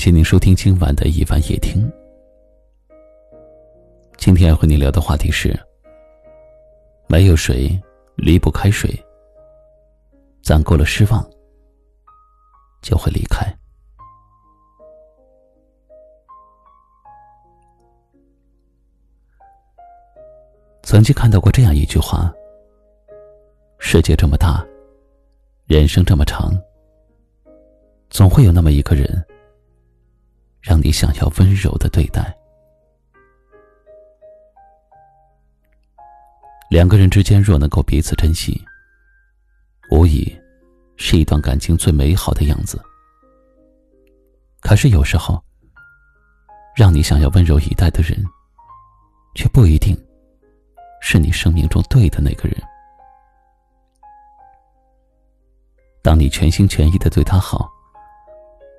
感谢您收听今晚的一晚夜听。今天要和你聊的话题是：没有谁离不开谁，攒够了失望就会离开。曾经看到过这样一句话：世界这么大，人生这么长，总会有那么一个人。让你想要温柔的对待。两个人之间若能够彼此珍惜，无疑是一段感情最美好的样子。可是有时候，让你想要温柔以待的人，却不一定是你生命中对的那个人。当你全心全意的对他好，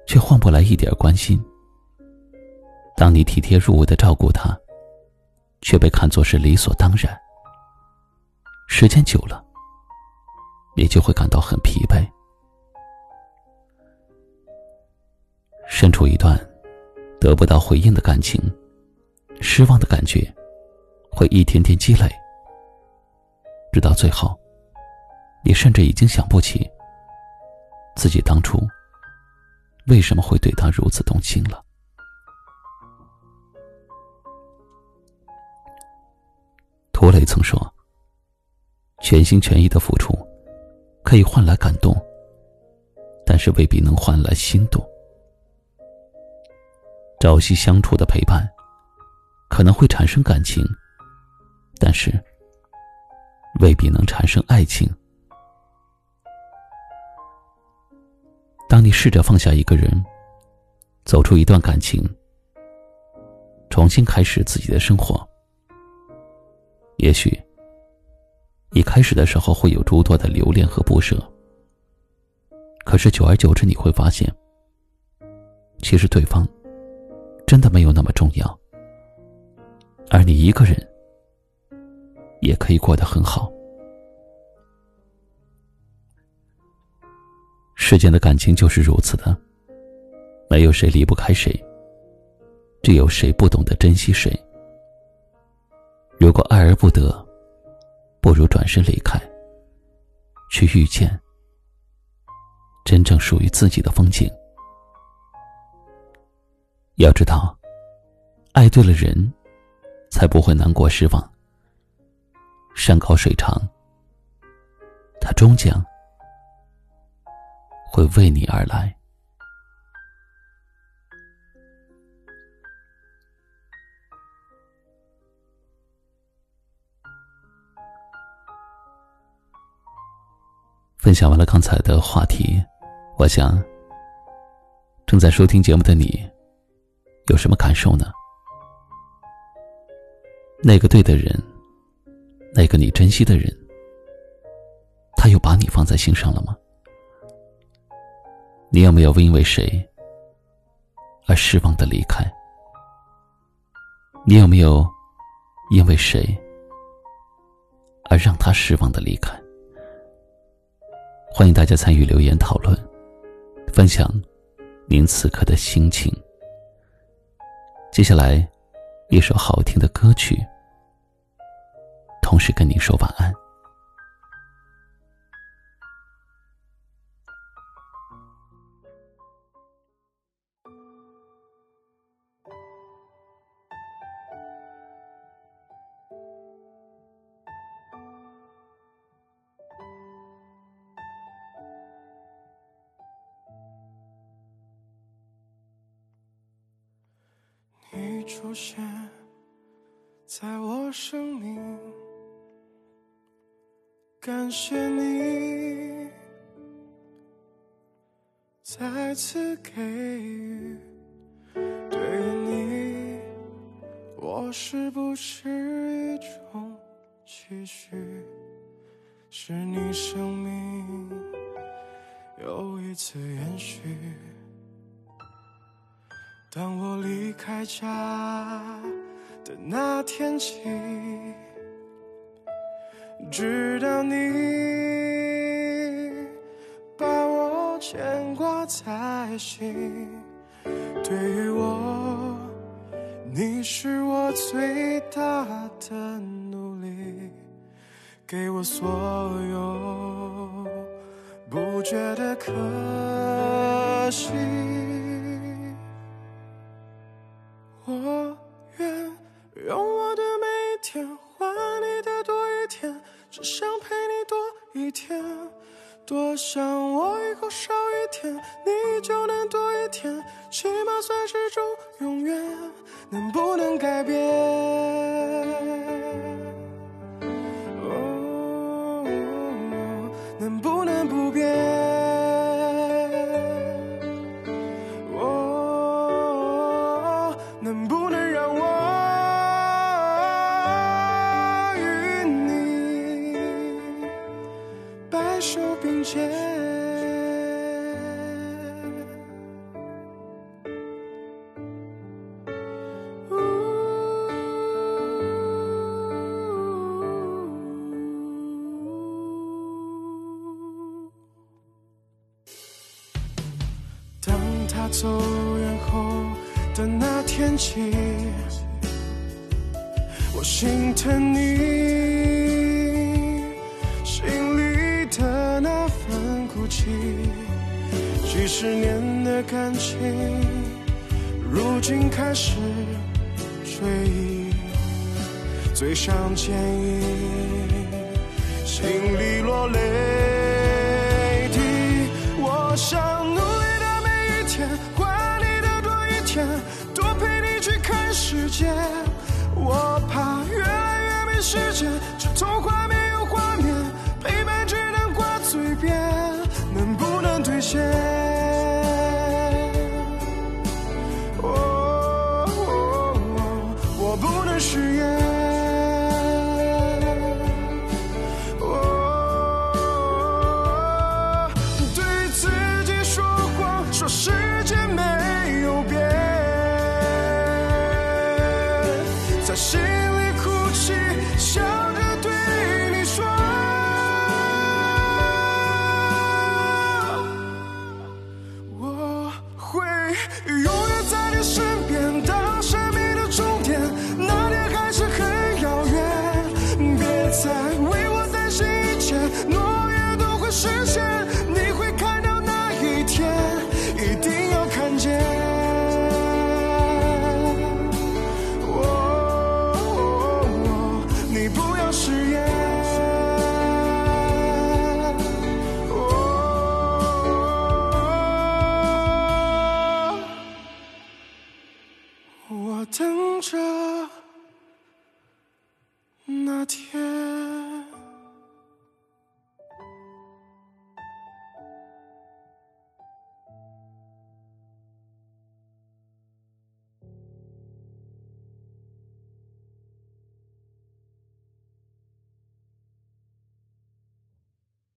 却换不来一点关心。当你体贴入微的照顾他，却被看作是理所当然。时间久了，你就会感到很疲惫。身处一段得不到回应的感情，失望的感觉会一天天积累，直到最后，你甚至已经想不起自己当初为什么会对他如此动心了。涂磊曾说：“全心全意的付出，可以换来感动，但是未必能换来心动。朝夕相处的陪伴，可能会产生感情，但是未必能产生爱情。当你试着放下一个人，走出一段感情，重新开始自己的生活。”也许，一开始的时候会有诸多的留恋和不舍，可是久而久之，你会发现，其实对方真的没有那么重要，而你一个人也可以过得很好。世间的感情就是如此的，没有谁离不开谁，只有谁不懂得珍惜谁。如果爱而不得，不如转身离开，去遇见真正属于自己的风景。要知道，爱对了人，才不会难过失望。山高水长，他终将会为你而来。分享完了刚才的话题，我想，正在收听节目的你，有什么感受呢？那个对的人，那个你珍惜的人，他又把你放在心上了吗？你有没有因为谁而失望的离开？你有没有因为谁而让他失望的离开？欢迎大家参与留言讨论，分享您此刻的心情。接下来，一首好听的歌曲，同时跟您说晚安。出现在我生命，感谢你再次给予。对于你，我是不是一种期许？是你生命又一次延续。当我离开家的那天起，直到你把我牵挂在心，对于我，你是我最大的努力，给我所有，不觉得可惜。想我以后少一天，你就能多一天，起码算是种永远。能不能改变？走远后的那天起，我心疼你心里的那份孤寂，几十年的感情，如今开始追忆，嘴上坚毅，心里落泪滴。我想努世界。我怕越来越没时间，这童话没有画面，陪伴只能挂嘴边，能不能兑现？哦，我里哭泣，笑着对你说，我会永远在你身边，当生命的终点，那天还是很遥远。别再